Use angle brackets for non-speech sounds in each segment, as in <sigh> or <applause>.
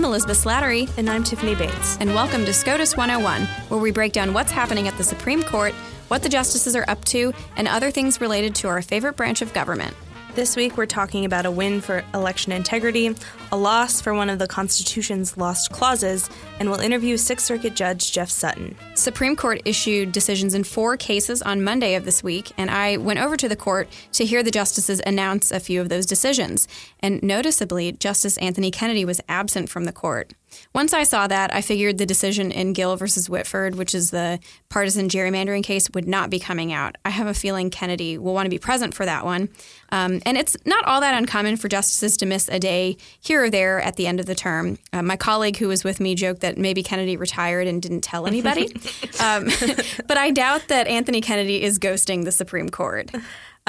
I'm Elizabeth Slattery. And I'm Tiffany Bates. And welcome to SCOTUS 101, where we break down what's happening at the Supreme Court, what the justices are up to, and other things related to our favorite branch of government. This week, we're talking about a win for election integrity, a loss for one of the Constitution's lost clauses, and we'll interview Sixth Circuit Judge Jeff Sutton. Supreme Court issued decisions in four cases on Monday of this week, and I went over to the court to hear the justices announce a few of those decisions. And noticeably, Justice Anthony Kennedy was absent from the court. Once I saw that, I figured the decision in Gill versus Whitford, which is the partisan gerrymandering case, would not be coming out. I have a feeling Kennedy will want to be present for that one. Um, and it's not all that uncommon for justices to miss a day here or there at the end of the term. Uh, my colleague who was with me joked that maybe Kennedy retired and didn't tell anybody. <laughs> um, <laughs> but I doubt that Anthony Kennedy is ghosting the Supreme Court.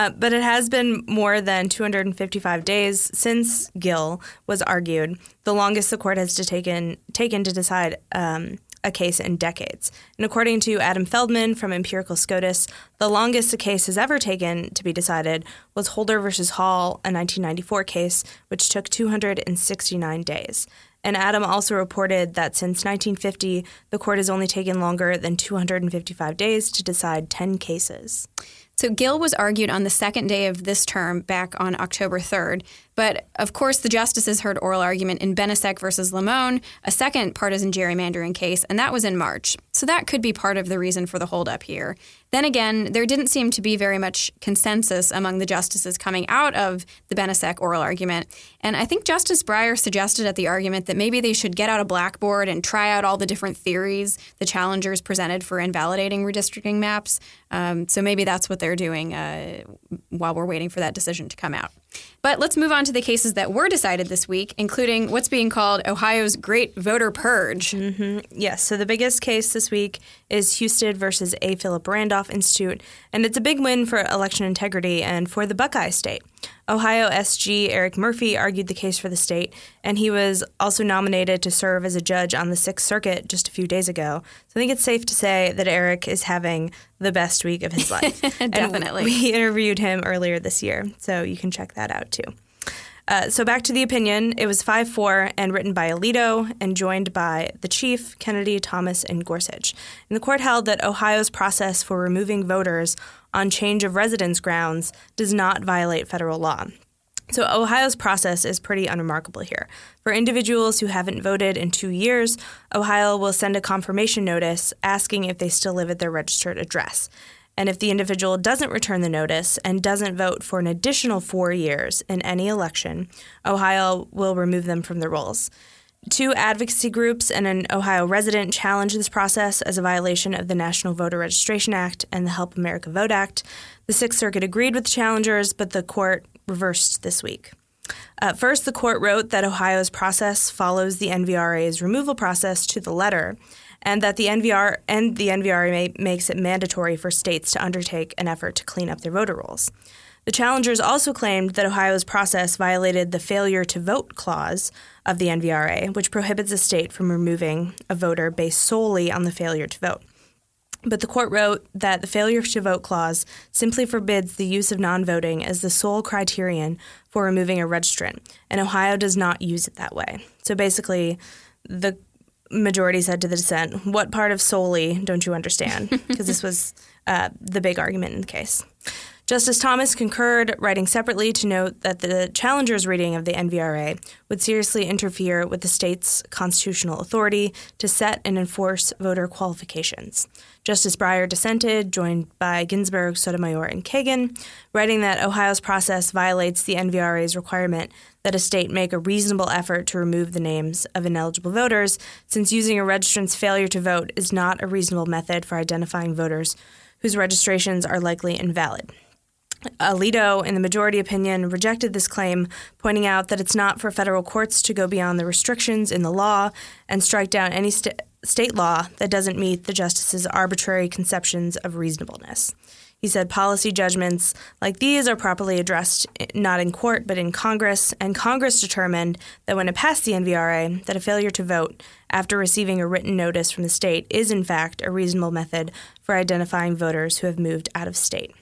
Uh, but it has been more than 255 days since Gill was argued, the longest the court has to taken taken to decide um, a case in decades. And according to Adam Feldman from Empirical SCOTUS, the longest a case has ever taken to be decided was Holder versus Hall, a 1994 case, which took 269 days. And Adam also reported that since 1950, the court has only taken longer than 255 days to decide 10 cases. So Gill was argued on the second day of this term back on October 3rd. But of course, the justices heard oral argument in Benisek versus Lamone, a second partisan gerrymandering case, and that was in March. So that could be part of the reason for the holdup here. Then again, there didn't seem to be very much consensus among the justices coming out of the Benisek oral argument. And I think Justice Breyer suggested at the argument that maybe they should get out a blackboard and try out all the different theories the challengers presented for invalidating redistricting maps. Um, so maybe that's what they're doing uh, while we're waiting for that decision to come out. But let's move on to the cases that were decided this week, including what's being called Ohio's Great Voter Purge. Mm-hmm. Yes, so the biggest case this week is Husted versus A. Philip Randolph Institute, and it's a big win for election integrity and for the Buckeye State. Ohio SG Eric Murphy argued the case for the state, and he was also nominated to serve as a judge on the Sixth Circuit just a few days ago. So I think it's safe to say that Eric is having the best week of his <laughs> life. Definitely. And we interviewed him earlier this year, so you can check that out too. Uh, so back to the opinion. It was 5 4 and written by Alito and joined by the Chief, Kennedy, Thomas, and Gorsuch. And the court held that Ohio's process for removing voters on change of residence grounds does not violate federal law. So, Ohio's process is pretty unremarkable here. For individuals who haven't voted in two years, Ohio will send a confirmation notice asking if they still live at their registered address. And if the individual doesn't return the notice and doesn't vote for an additional four years in any election, Ohio will remove them from the rolls. Two advocacy groups and an Ohio resident challenged this process as a violation of the National Voter Registration Act and the Help America Vote Act. The Sixth Circuit agreed with the challengers, but the court reversed this week. Uh, first, the court wrote that Ohio's process follows the NVRA's removal process to the letter, and that the NVR and the NVRA makes it mandatory for states to undertake an effort to clean up their voter rolls. The challengers also claimed that Ohio's process violated the failure to vote clause of the NVRA, which prohibits a state from removing a voter based solely on the failure to vote. But the court wrote that the failure to vote clause simply forbids the use of non voting as the sole criterion for removing a registrant, and Ohio does not use it that way. So basically, the majority said to the dissent, What part of solely don't you understand? <laughs> Because this was uh, the big argument in the case. Justice Thomas concurred, writing separately to note that the challenger's reading of the NVRA would seriously interfere with the state's constitutional authority to set and enforce voter qualifications. Justice Breyer dissented, joined by Ginsburg, Sotomayor, and Kagan, writing that Ohio's process violates the NVRA's requirement that a state make a reasonable effort to remove the names of ineligible voters, since using a registrant's failure to vote is not a reasonable method for identifying voters whose registrations are likely invalid. Alito, in the majority opinion, rejected this claim, pointing out that it's not for federal courts to go beyond the restrictions in the law and strike down any st- state law that doesn't meet the justice's arbitrary conceptions of reasonableness. He said policy judgments like these are properly addressed not in court but in Congress, and Congress determined that when it passed the NVRA, that a failure to vote after receiving a written notice from the state is in fact a reasonable method for identifying voters who have moved out of state.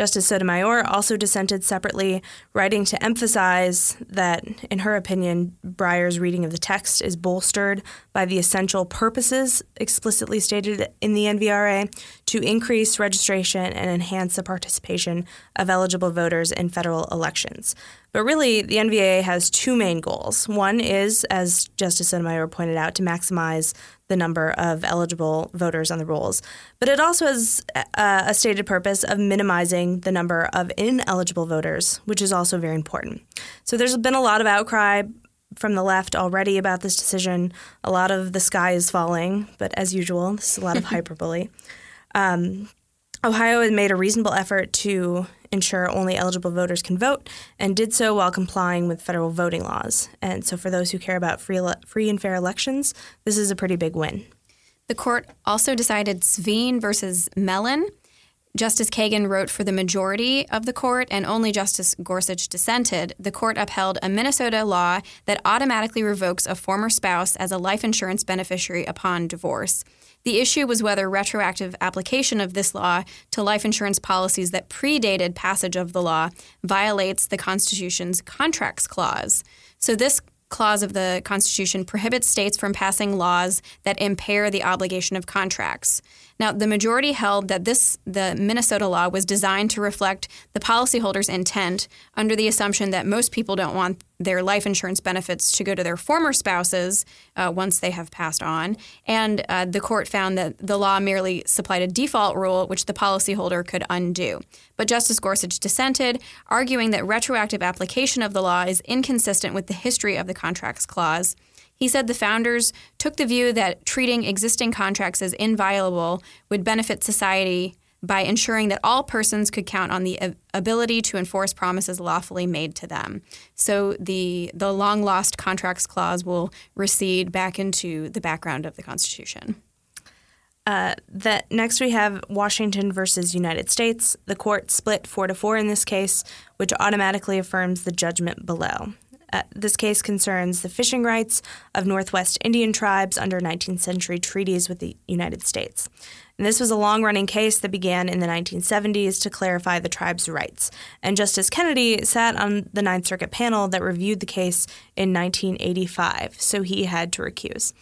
Justice Sotomayor also dissented separately, writing to emphasize that, in her opinion, Breyer's reading of the text is bolstered by the essential purposes explicitly stated in the NVRA to increase registration and enhance the participation of eligible voters in federal elections. But really, the NVRA has two main goals. One is, as Justice Sotomayor pointed out, to maximize the number of eligible voters on the rolls. But it also has uh, a stated purpose of minimizing the number of ineligible voters, which is also very important. So there's been a lot of outcry from the left already about this decision. A lot of the sky is falling, but as usual, this is a lot of <laughs> hyperbole. Um, Ohio has made a reasonable effort to ensure only eligible voters can vote and did so while complying with federal voting laws. And so, for those who care about free, free and fair elections, this is a pretty big win. The court also decided Sveen versus Melin. Justice Kagan wrote for the majority of the court, and only Justice Gorsuch dissented. The court upheld a Minnesota law that automatically revokes a former spouse as a life insurance beneficiary upon divorce. The issue was whether retroactive application of this law to life insurance policies that predated passage of the law violates the Constitution's contracts clause. So, this clause of the Constitution prohibits states from passing laws that impair the obligation of contracts. Now, the majority held that this the Minnesota law was designed to reflect the policyholder's intent under the assumption that most people don't want their life insurance benefits to go to their former spouses uh, once they have passed on. And uh, the court found that the law merely supplied a default rule which the policyholder could undo. But Justice Gorsuch dissented, arguing that retroactive application of the law is inconsistent with the history of the Contracts Clause. He said the founders took the view that treating existing contracts as inviolable would benefit society by ensuring that all persons could count on the ability to enforce promises lawfully made to them. So the the long lost contracts clause will recede back into the background of the Constitution. Uh, that next we have Washington versus United States. The court split four to four in this case, which automatically affirms the judgment below. Uh, this case concerns the fishing rights of Northwest Indian tribes under 19th century treaties with the United States. And this was a long running case that began in the 1970s to clarify the tribe's rights. And Justice Kennedy sat on the Ninth Circuit panel that reviewed the case in 1985, so he had to recuse.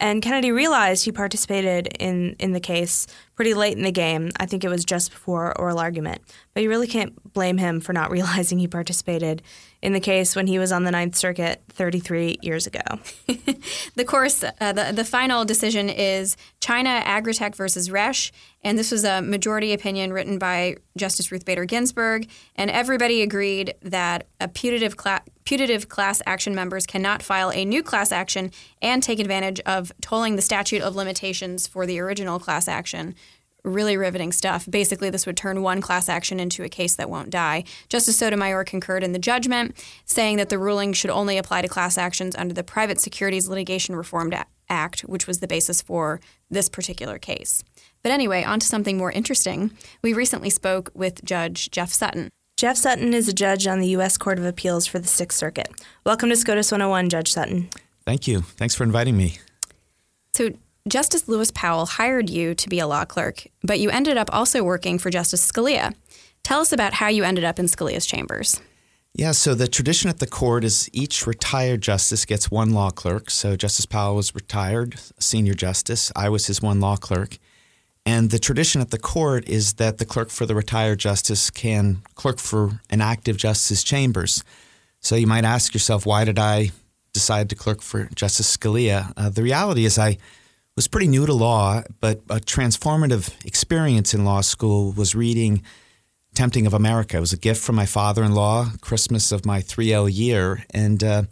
And Kennedy realized he participated in, in the case pretty late in the game. I think it was just before oral argument. But you really can't blame him for not <laughs> realizing he participated in the case when he was on the Ninth Circuit 33 years ago. <laughs> the course, uh, the, the final decision is China Agritech versus Resch. And this was a majority opinion written by Justice Ruth Bader Ginsburg. And everybody agreed that a putative, putative class action members cannot file a new class action and take advantage of tolling the statute of limitations for the original class action really riveting stuff. Basically, this would turn one class action into a case that won't die. Justice Sotomayor concurred in the judgment, saying that the ruling should only apply to class actions under the Private Securities Litigation Reform Act, which was the basis for this particular case. But anyway, on to something more interesting. We recently spoke with Judge Jeff Sutton. Jeff Sutton is a judge on the U.S. Court of Appeals for the Sixth Circuit. Welcome to SCOTUS 101, Judge Sutton. Thank you. Thanks for inviting me. So, Justice Lewis Powell hired you to be a law clerk, but you ended up also working for Justice Scalia. Tell us about how you ended up in Scalia's chambers. Yeah, so the tradition at the court is each retired justice gets one law clerk. So Justice Powell was retired, senior justice. I was his one law clerk. And the tradition at the court is that the clerk for the retired justice can clerk for an active justice's chambers. So you might ask yourself, why did I decide to clerk for Justice Scalia? Uh, the reality is, I was pretty new to law, but a transformative experience in law school was reading Tempting of America. It was a gift from my father in law, Christmas of my 3L year. And uh,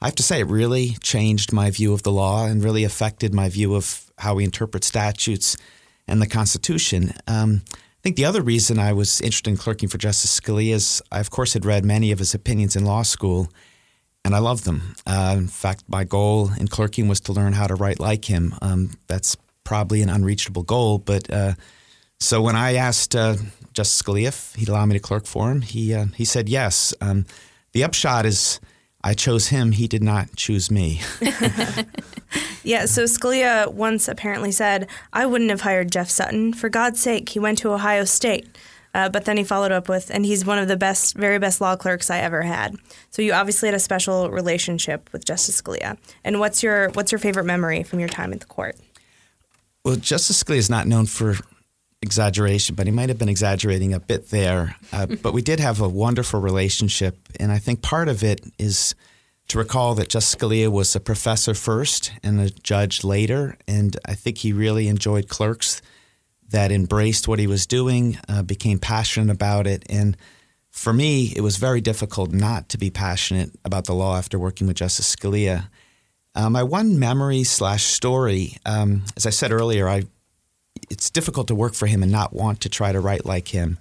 I have to say, it really changed my view of the law and really affected my view of how we interpret statutes and the Constitution. Um, I think the other reason I was interested in clerking for Justice Scalia is I, of course, had read many of his opinions in law school and I love them. Uh, in fact, my goal in clerking was to learn how to write like him. Um, that's probably an unreachable goal, but uh, so when I asked uh, Justice Scalia if he'd allow me to clerk for him, he uh, he said yes. Um, the upshot is. I chose him. He did not choose me. <laughs> yeah, so Scalia once apparently said, I wouldn't have hired Jeff Sutton. For God's sake, he went to Ohio State. Uh, but then he followed up with, and he's one of the best, very best law clerks I ever had. So you obviously had a special relationship with Justice Scalia. And what's your what's your favorite memory from your time at the court? Well, Justice Scalia is not known for exaggeration, but he might have been exaggerating a bit there. Uh, <laughs> but we did have a wonderful relationship, and I think part of it is to recall that Justice Scalia was a professor first and a judge later, and I think he really enjoyed clerks that embraced what he was doing, uh, became passionate about it. And for me, it was very difficult not to be passionate about the law after working with Justice Scalia. Uh, my one memory slash story, um, as I said earlier, I it's difficult to work for him and not want to try to write like him.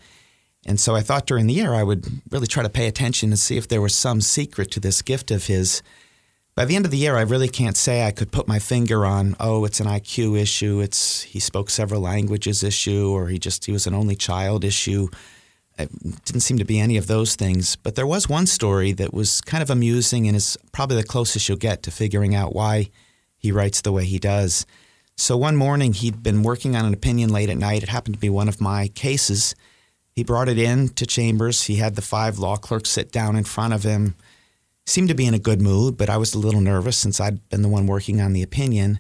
And so I thought during the year I would really try to pay attention and see if there was some secret to this gift of his by the end of the year, I really can't say I could put my finger on, oh, it's an IQ issue, it's he spoke several languages issue, or he just he was an only child issue. It didn't seem to be any of those things. But there was one story that was kind of amusing and is probably the closest you'll get to figuring out why he writes the way he does. So one morning he'd been working on an opinion late at night. It happened to be one of my cases. He brought it in to chambers. He had the five law clerks sit down in front of him seemed to be in a good mood, but I was a little nervous since I'd been the one working on the opinion.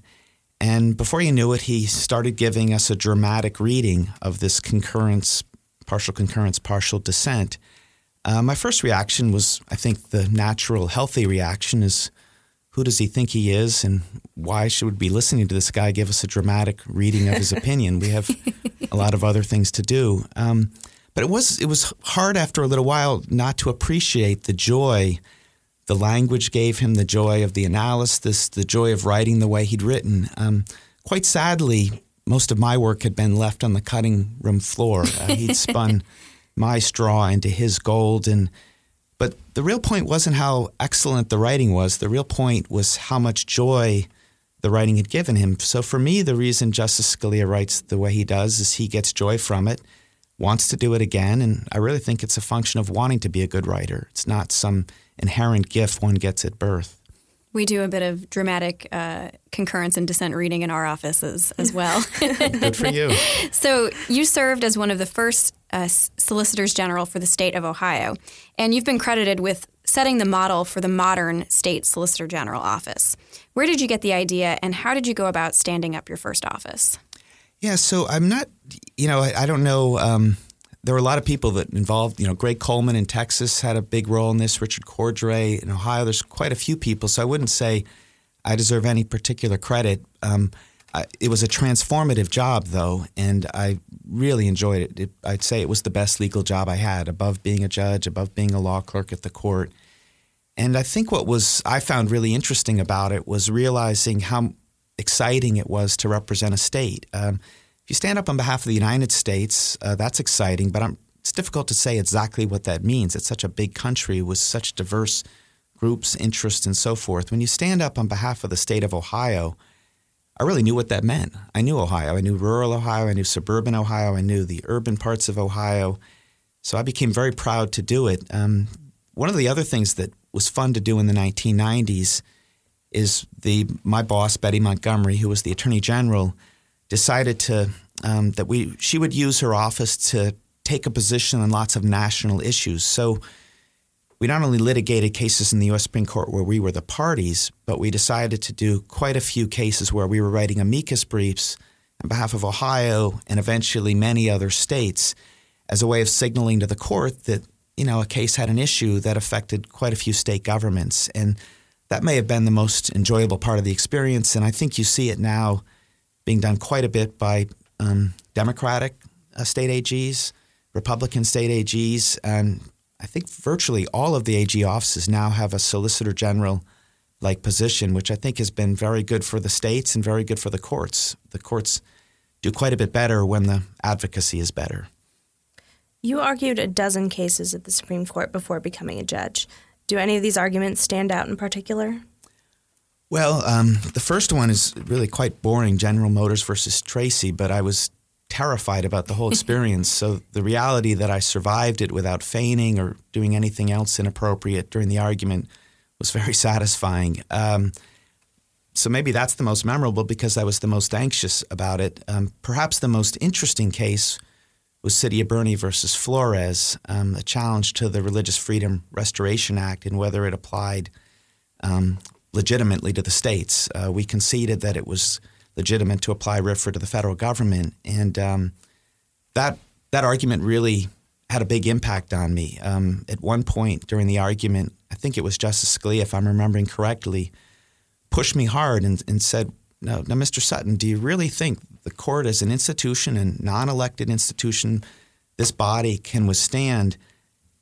And before you knew it, he started giving us a dramatic reading of this concurrence, partial concurrence, partial dissent. Uh, my first reaction was, I think, the natural, healthy reaction is, who does he think he is, and why should we be listening to this guy give us a dramatic reading of his <laughs> opinion? We have a lot of other things to do. Um, but it was it was hard after a little while not to appreciate the joy the language gave him the joy of the analysis, the joy of writing the way he'd written. Um, quite sadly, most of my work had been left on the cutting room floor. Uh, he'd <laughs> spun my straw into his gold, and but the real point wasn't how excellent the writing was. The real point was how much joy the writing had given him. So for me, the reason Justice Scalia writes the way he does is he gets joy from it, wants to do it again, and I really think it's a function of wanting to be a good writer. It's not some inherent gift one gets at birth. We do a bit of dramatic uh, concurrence and dissent reading in our offices as well. <laughs> Good for you. <laughs> So, you served as one of the first uh, solicitors general for the state of Ohio, and you've been credited with setting the model for the modern state solicitor general office. Where did you get the idea, and how did you go about standing up your first office? Yeah, so I'm not, you know, I, I don't know. Um, there were a lot of people that involved. You know, Greg Coleman in Texas had a big role in this. Richard Cordray in Ohio. There's quite a few people, so I wouldn't say I deserve any particular credit. Um, I, it was a transformative job, though, and I really enjoyed it. it. I'd say it was the best legal job I had, above being a judge, above being a law clerk at the court. And I think what was I found really interesting about it was realizing how exciting it was to represent a state. Um, you stand up on behalf of the United States, uh, that's exciting, but I'm, it's difficult to say exactly what that means. It's such a big country with such diverse groups, interests, and so forth. When you stand up on behalf of the state of Ohio, I really knew what that meant. I knew Ohio. I knew rural Ohio. I knew suburban Ohio. I knew the urban parts of Ohio. So I became very proud to do it. Um, one of the other things that was fun to do in the 1990s is the my boss Betty Montgomery, who was the Attorney General, decided to um, that we she would use her office to take a position on lots of national issues. So we not only litigated cases in the U.S. Supreme Court where we were the parties, but we decided to do quite a few cases where we were writing amicus briefs on behalf of Ohio and eventually many other states as a way of signaling to the court that you know a case had an issue that affected quite a few state governments and that may have been the most enjoyable part of the experience and I think you see it now being done quite a bit by um, Democratic uh, state AGs, Republican state AGs, and I think virtually all of the AG offices now have a Solicitor General like position, which I think has been very good for the states and very good for the courts. The courts do quite a bit better when the advocacy is better. You argued a dozen cases at the Supreme Court before becoming a judge. Do any of these arguments stand out in particular? Well, um, the first one is really quite boring General Motors versus Tracy, but I was terrified about the whole <laughs> experience. so the reality that I survived it without feigning or doing anything else inappropriate during the argument was very <laughs> satisfying. Um, so maybe that's the most memorable because I was the most anxious about it. Um, perhaps the most interesting case was City of Boerne versus Flores, um, a challenge to the Religious Freedom Restoration Act and whether it applied um, legitimately to the states. Uh, we conceded that it was legitimate to apply RFRA to the federal government, and um, that that argument really had a big impact on me. Um, at one point during the argument, I think it was Justice Scalia, if I'm remembering correctly, pushed me hard and, and said, "No, now, Mr. Sutton, do you really think the court, as an institution and non-elected institution, this body can withstand?"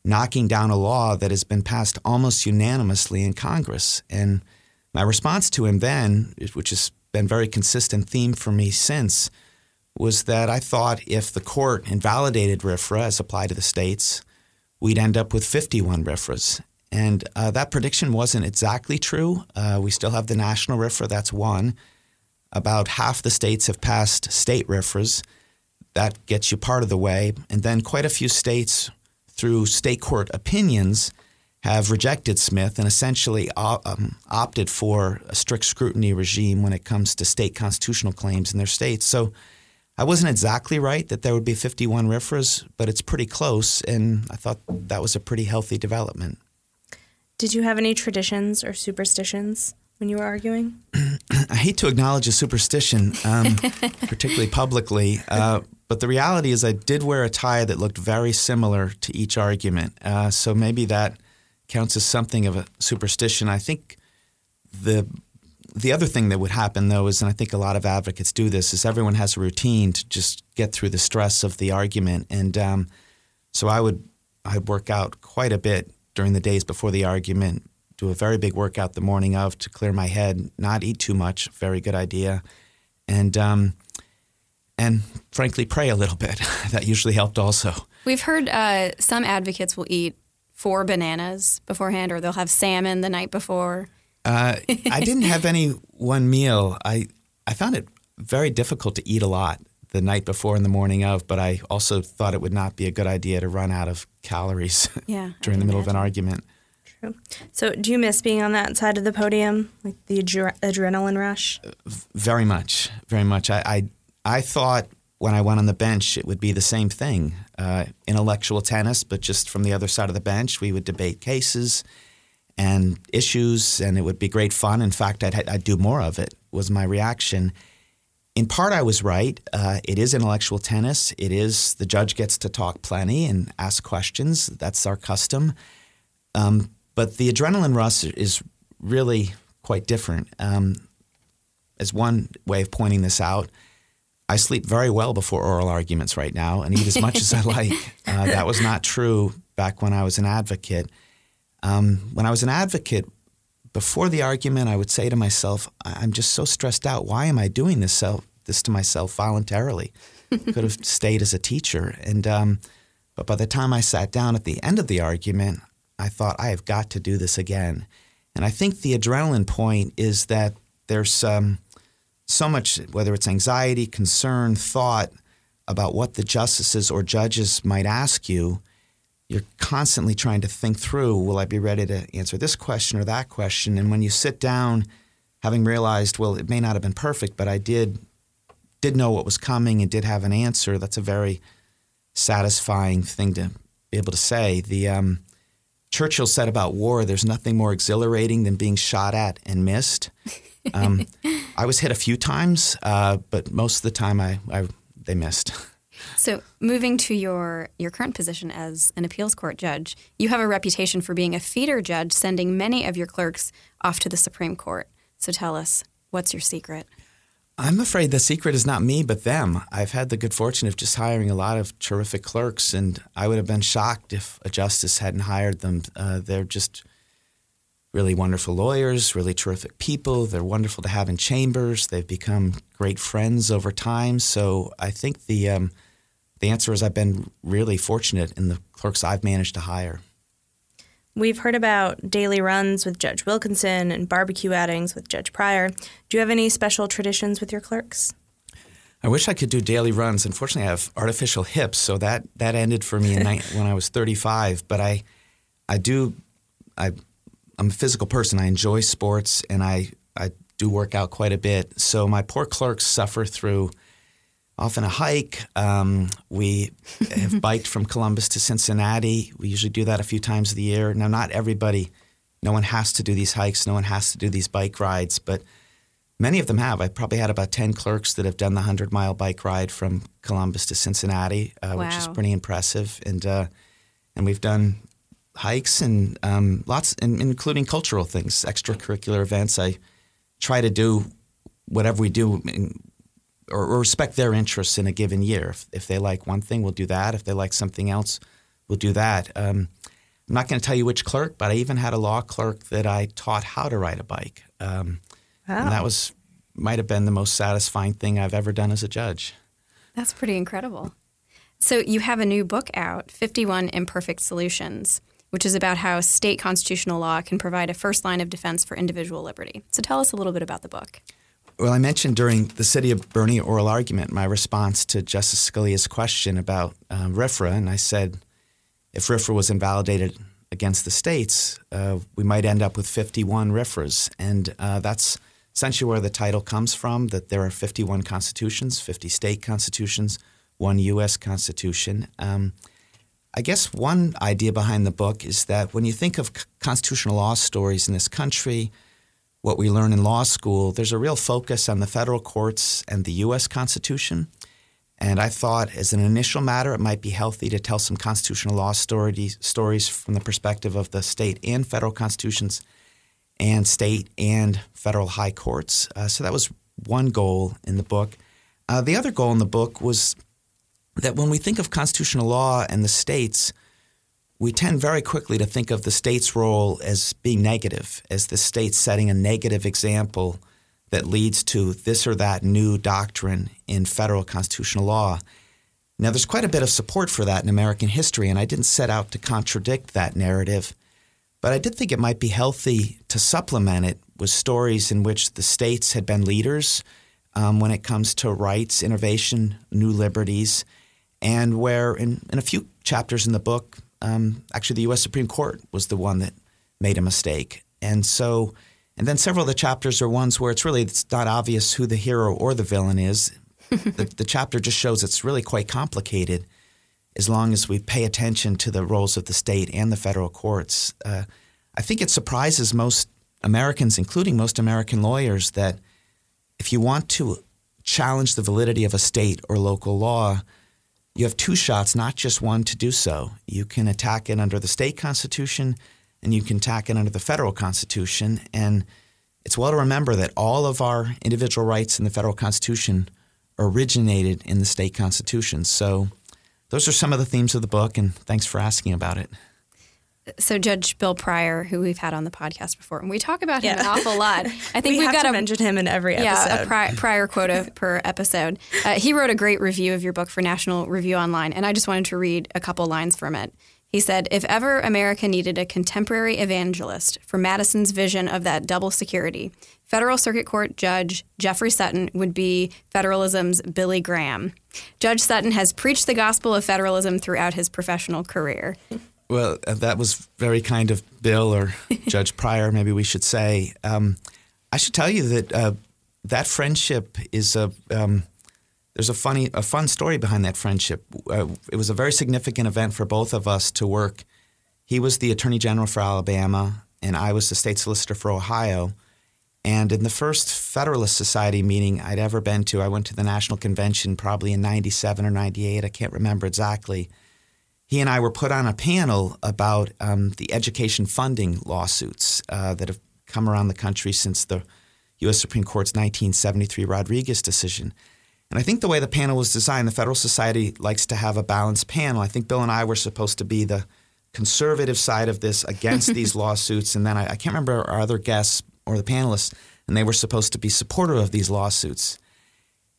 knocking down a law that has been passed almost unanimously in Congress. And my response to him then, which has been very consistent theme for me since, was that I thought if the court invalidated RFRA as applied to the states, we'd end up with 51 RFRAs. And uh, that prediction wasn't exactly true. Uh, we still have the national RFRA, that's one. About half the states have passed state RFRAs. That gets you part of the way. And then quite a few states through state court opinions, have rejected Smith and essentially um, opted for a strict scrutiny regime when it comes to state constitutional claims in their states. So I wasn't exactly right that there would be 51 RFRAs, but it's pretty close, and I thought that was a pretty healthy development. Did you have any traditions or superstitions when you were arguing? <clears throat> I hate to acknowledge a superstition, um, <laughs> particularly publicly, uh, but the reality is, I did wear a tie that looked very similar to each argument. Uh, so maybe that counts as something of a superstition. I think the the other thing that would happen though is, and I think a lot of advocates do this, is everyone has a routine to just get through the stress of the argument, and um, so I would I'd work out quite a bit during the days before the argument, do a very big workout the morning of to clear my head, not eat too much, very good idea, and um, and frankly pray a little bit. <laughs> that usually helped also. We've heard uh, some advocates will eat four bananas beforehand, or they'll have salmon the night before. Uh, <laughs> I didn't have any one meal. I I found it very difficult to eat a lot the night before and the morning of, but I also thought it would not be a good idea to run out of calories <laughs> yeah, during the middle imagine. of an argument. True. So, do you miss being on that side of the podium, like the adre- adrenaline rush? Very much, very much. I, I I thought when I went on the bench, it would be the same thing uh, intellectual tennis, but just from the other side of the bench. We would debate cases and issues, and it would be great fun. In fact, I'd, I'd do more of it, was my reaction. In part, I was right. Uh, it is intellectual tennis. It is the judge gets to talk plenty and ask questions. That's our custom. Um, but the adrenaline rush is really quite different. Um, as one way of pointing this out, I sleep very well before oral arguments right now and eat as much as I <laughs> like. Uh, that was not true back when I was an advocate. Um, when I was an advocate, before the argument, I would say to myself, "I'm just so stressed out. Why am I doing this self, this to myself voluntarily? <laughs> Could have stayed as a teacher." And um, but by the time I sat down at the end of the argument, I thought I have got to do this again. And I think the adrenaline point is that there's um, so much, whether it's anxiety, concern, thought about what the justices or judges might ask you, you're constantly trying to think through will I be ready to answer this question or that question? And when you sit down, having realized, well, it may not have been perfect, but I did did know what was coming and did have an answer, that's a very satisfying thing to be able to say. The um, Churchill said about war, there's nothing more exhilarating than being shot at and missed. Um, <laughs> I was hit a few times, uh, but most of the time I, I they missed. So, moving to your your current position as an appeals court judge, you have a reputation for being a feeder judge, sending many of your clerks off to the Supreme Court. So, tell us, what's your secret? I'm afraid the secret is not me, but them. I've had the good fortune of just hiring a lot of terrific clerks, and I would have been shocked if a justice hadn't hired them. Uh, they're just really wonderful lawyers, really terrific people. They're wonderful to have in chambers. They've become great friends over time. So I think the um, the answer is I've been really fortunate in the clerks I've managed to hire. We've heard about daily runs with Judge Wilkinson and barbecue outings with Judge Pryor. Do you have any special traditions with your clerks? I wish I could do daily runs. Unfortunately, I have artificial hips, so that that ended for me <laughs> when I was 35. But I, I do, I I'm a physical person. I enjoy sports and I, I do work out quite a bit. So my poor clerks suffer through often a hike. Um, we have <laughs> biked from Columbus to Cincinnati. We usually do that a few times a year. Now, not everybody, no one has to do these hikes, no one has to do these bike rides, but many of them have. I've probably had about 10 clerks that have done the 100 mile bike ride from Columbus to Cincinnati, uh, which is pretty impressive. And, uh, and we've done hikes and um, lots, and, including cultural things, extracurricular events. I try to do whatever we do in, or, or respect their interests in a given year. If, if they like one thing, we'll do that. If they like something else, we'll do that. Um, I'm not going to tell you which clerk, but I even had a law clerk that I taught how to ride a bike. Um, Wow. And that was might have been the most satisfying thing I've ever done as a judge. That's pretty incredible. So you have a new book out, 51 Imperfect Solutions, which is about how state constitutional law can provide a first line of defense for individual liberty. So tell us a little bit about the book. Well, I mentioned during the City of Boerne oral argument my response to Justice Scalia's question about uh, and I said if RFRA was invalidated against the states, uh, we might end up with 51 RFRAs. And uh, that's essentially where the title comes from that there are 51 constitutions, 50 state constitutions, one U.S. constitution. Um, I guess one idea behind the book is that when you think of constitutional law stories in this country, what we learn in law school, there's a real focus on the federal courts and the U.S. Constitution. And I thought, as an initial matter, it might be healthy to tell some constitutional law stories, stories from the perspective of the state and federal constitutions and state and federal high courts. Uh, so that was one goal in the book. Uh, the other goal in the book was that when we think of constitutional law and the states, we tend very quickly to think of the state's role as being negative, as the state setting a negative example that leads to this or that new doctrine in federal constitutional law. Now, there's quite a bit of support for that in American history, and I didn't set out to contradict that narrative, but I did think it might be healthy to supplement it with stories in which the states had been leaders um, when it comes to rights, innovation, new liberties, and where in, in a few chapters in the book, um, actually the U.S. Supreme Court was the one that made a mistake, and so, and then several of the chapters are ones where it's really it's not obvious who the hero or the villain is. <laughs> the, the chapter just shows it's really quite complicated, as long as we pay attention to the roles of the state and the federal courts. Uh, I think it surprises most Americans, including most American lawyers, that if you want to challenge the validity of a state or local law, you have two shots, not just one, to do so. You can attack it under the state constitution and you can attack it under the federal constitution. And it's well to remember that all of our individual rights in the federal constitution originated in the state constitution. So those are some of the themes of the book, and thanks for asking about it. So Judge Bill Pryor, who we've had on the podcast before, and we talk about him Yeah. an awful lot. <laughs> I think we have got to a mention him in every episode. Yeah, a pri- prior quota per episode. Uh, he wrote a great review of your book for National Review Online, and I just wanted to read a couple lines from it. He said, If ever America needed a contemporary evangelist for Madison's vision of that double security, Federal Circuit Court Judge Jeffrey Sutton would be federalism's Billy Graham. Judge Sutton has preached the gospel of federalism throughout his professional career. Well, uh, that was very kind of Bill or <laughs> Judge Pryor, maybe we should say. Um, I should tell you that uh, that friendship is a. Um, there's a funny, a fun story behind that friendship. Uh, it was a very significant event for both of us to work. He was the Attorney General for Alabama, and I was the State Solicitor for Ohio. And in the first Federalist Society meeting I'd ever been to, I went to the National Convention probably in '97 or '98. I can't remember exactly he and I were put on a panel about um, the education funding lawsuits uh, that have come around the country since the U.S. Supreme Court's 1973 Rodriguez decision. And I think the way the panel was designed, the Federal Society likes to have a balanced panel. I think Bill and I were supposed to be the conservative side of this against <laughs> these lawsuits, and then I, I can't remember our other guests or the panelists, and they were supposed to be supportive of these lawsuits.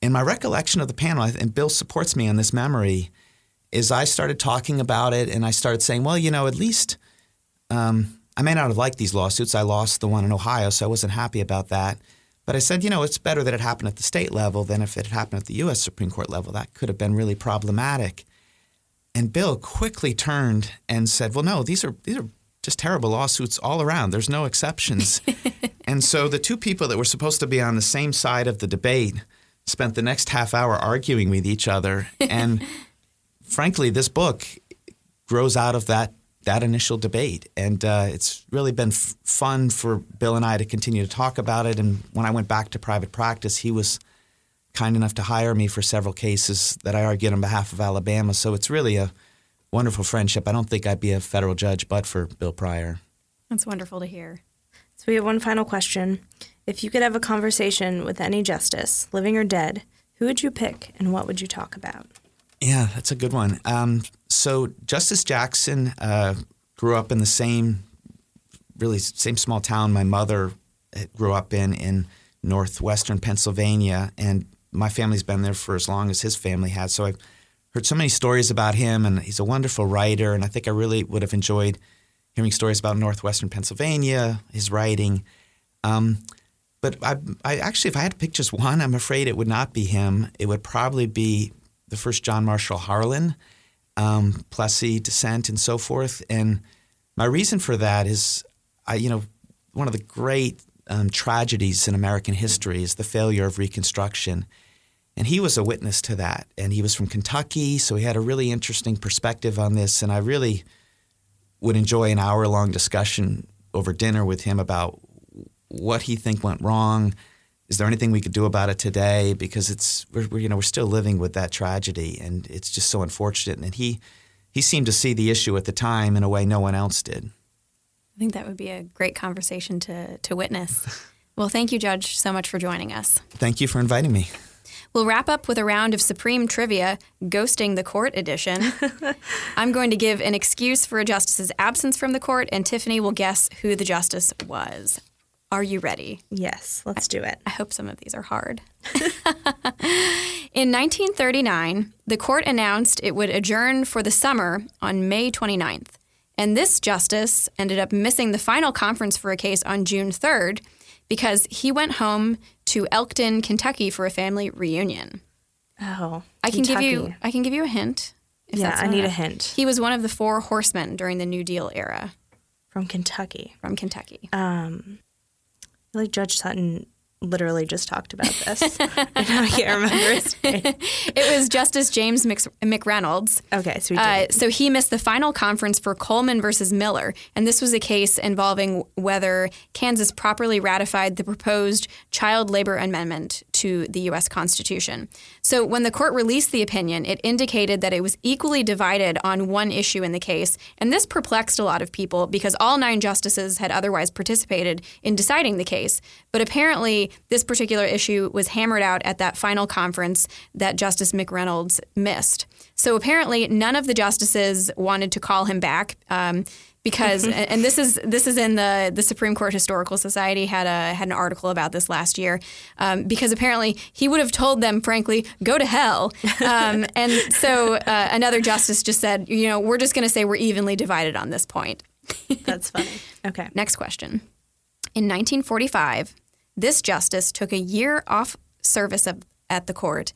In my recollection of the panel, and Bill supports me on this memory, is I started talking about it and I started saying, well, you know, at least um, I may not have liked these lawsuits. I lost the one in Ohio, so I wasn't happy about that. But I said, you know, it's better that it happened at the state level than if it had happened at the U.S. Supreme Court level. That could have been really problematic. And Bill quickly turned and said, well, no, these are these are just terrible lawsuits all around. There's no exceptions. <laughs> and so the two people that were supposed to be on the same side of the debate spent the next half hour arguing with each other. And <laughs> frankly, this book grows out of that that initial debate, and uh, it's really been f- fun for Bill and I to continue to talk about it. And when I went back to private practice, he was kind enough to hire me for several cases that I argued on behalf of Alabama. So it's really a wonderful friendship. I don't think I'd be a federal judge but for Bill Pryor. That's wonderful to hear. So we have one final question. If you could have a conversation with any justice, living or dead, who would you pick and what would you talk about? Yeah, that's a good one. Um, so Justice Jackson uh, grew up in the same, really same small town my mother grew up in in northwestern Pennsylvania, and my family's been there for as long as his family has. So I've heard so many stories about him, and he's a wonderful writer. And I think I really would have enjoyed hearing stories about northwestern Pennsylvania, his writing. Um, but I, I actually, if I had to pick just <laughs> one, I'm afraid it would not be him. It would probably be the first John Marshall Harlan, um, Plessy dissent, and so forth. And my reason for that is, I, you know, one of the great um, tragedies in American history is the failure of Reconstruction. And he was a witness to that. And he was from Kentucky, so he had a really interesting perspective on this. And I really would enjoy an hour long discussion over dinner with him about what he think went wrong, is there anything we could do about it today? Because it's we're, we're, you know we're still living with that tragedy, and it's just so unfortunate. And he he seemed to see the issue at the time in a way no one else did. I think that would be a great conversation to to witness. <laughs> well, thank you, Judge, so much for joining us. Thank you for inviting me. We'll wrap up with a round of Supreme Trivia, Ghosting the Court edition. <laughs> I'm going to give an excuse for a justice's absence from the court, and Tiffany will guess who the justice was. Are you ready? Yes, let's do it. I hope some of these are hard. <laughs> In 1939, the court announced it would adjourn for the summer on May 29th. And this justice ended up missing the final conference for a case on June 3rd because he went home to Elkton, Kentucky for a family reunion. Oh, I can give you I can give you a hint. yeah, I need a hint. He was one of the four horsemen during the New Deal era. From Kentucky. From Kentucky. Um, like Judge Sutton literally just talked about this. <laughs> I can't remember his name. <laughs> it was Justice James McReynolds. Okay, so uh, so he missed the final conference for Coleman versus Miller, and this was a case involving whether Kansas properly ratified the proposed child labor amendment to the U.S. Constitution. So when the court released the opinion, it indicated that it was equally divided on one issue in the case, and this perplexed a lot of people because all nine justices had otherwise participated in deciding the case, but apparently this particular issue was hammered out at that final conference that Justice McReynolds missed. So apparently, none of the justices wanted to call him back. Um, because and this is this is in the the Supreme Court Historical Society had a had an article about this last year um, because apparently he would have told them frankly go to hell um, <laughs> and so uh, another justice just said you know we're just going to say we're evenly divided on this point. That's funny. <laughs> Okay. Next question. In 1945, this justice took a year off service of, at the court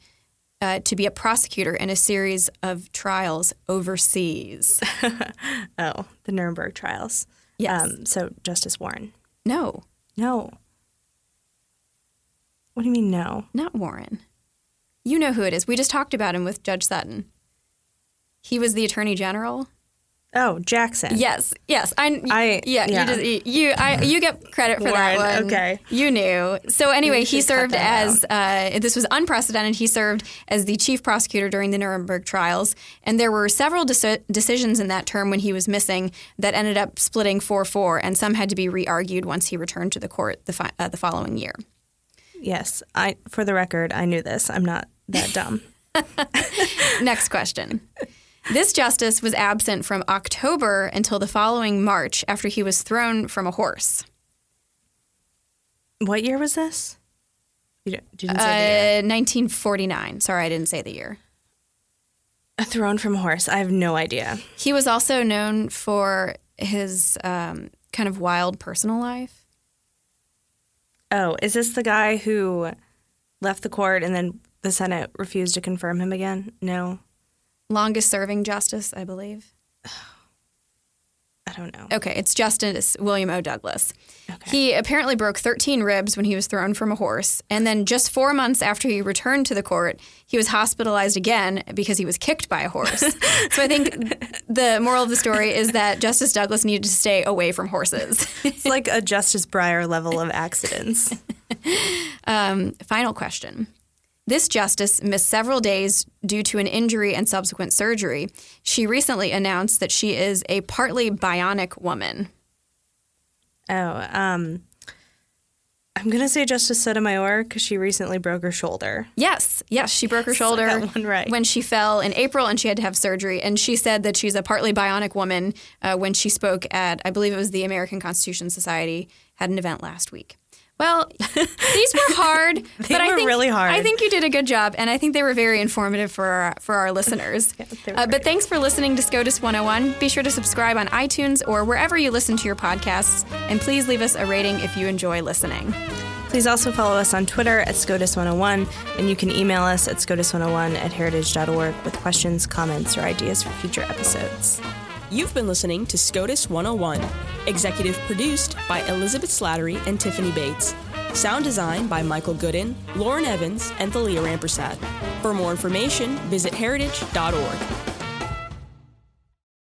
uh, to be a prosecutor in a series of trials overseas. <laughs> oh, the Nuremberg trials. Yes. Um, so Justice Warren. No. No. What do you mean, no? Not Warren. You know who it is. We just talked about him with Judge Sutton. He was the Attorney General. Oh, Jackson. Yes, yes. I, I yeah, yeah. You, just, you, I, you get credit for Warren, that one. Okay, you knew. So anyway, he served as uh, this was unprecedented. He served as the chief prosecutor during the Nuremberg trials, and there were several decisions in that term when he was missing that ended up splitting four four, and some had to be re-argued once he returned to the court the fi- uh, the following year. Yes, I. For the record, I knew this. I'm not that <laughs> dumb. Next question. This justice was absent from October until the following March after he was thrown from a horse. What year was this? You didn't say uh, 1949. Sorry, I didn't say the year. A thrown from a horse. I have no idea. He was also known for his um, kind of wild personal life. Oh, is this the guy who left the court and then the Senate refused to confirm him again? No. Longest serving justice, I believe. <sighs> I don't know. Okay, it's Justice William O. Douglas. Okay. He apparently broke 13 ribs when he was thrown from a horse. And then just four months after he returned to the court, he was hospitalized again because he was kicked by a horse. <laughs> so I think the moral of the story is that Justice Douglas needed to stay away from horses. It's like a Justice Breyer level of accidents. <laughs> um, final question. This justice missed several days due to an injury and subsequent surgery. She recently announced that she is a partly bionic woman. Oh, um, I'm gonna say Justice Sotomayor because she recently broke her shoulder. Yes, yes, she broke her shoulder right. when she fell in April, and she had to have surgery. And she said that she's a partly bionic woman uh, when she spoke at, I believe it was the American Constitution Society, had an event last week. Well, these were hard, <laughs> but I were think really hard. I think you did a good job, and I think they were very informative for our, for our listeners. <laughs> uh, but thanks for listening to SCOTUS 101. Be sure to subscribe on iTunes or wherever you listen to your podcasts, and please leave us a rating if you enjoy listening. Please also follow us on Twitter at SCOTUS101, and you can email us at SCOTUS101 at heritage.org with questions, comments, or ideas for future episodes. You've been listening to SCOTUS 101, executive produced by Elizabeth Slattery and Tiffany Bates. Sound design by Michael Gooden, Lauren Evans, and Thalia Rampersad. For more information, visit heritage.org.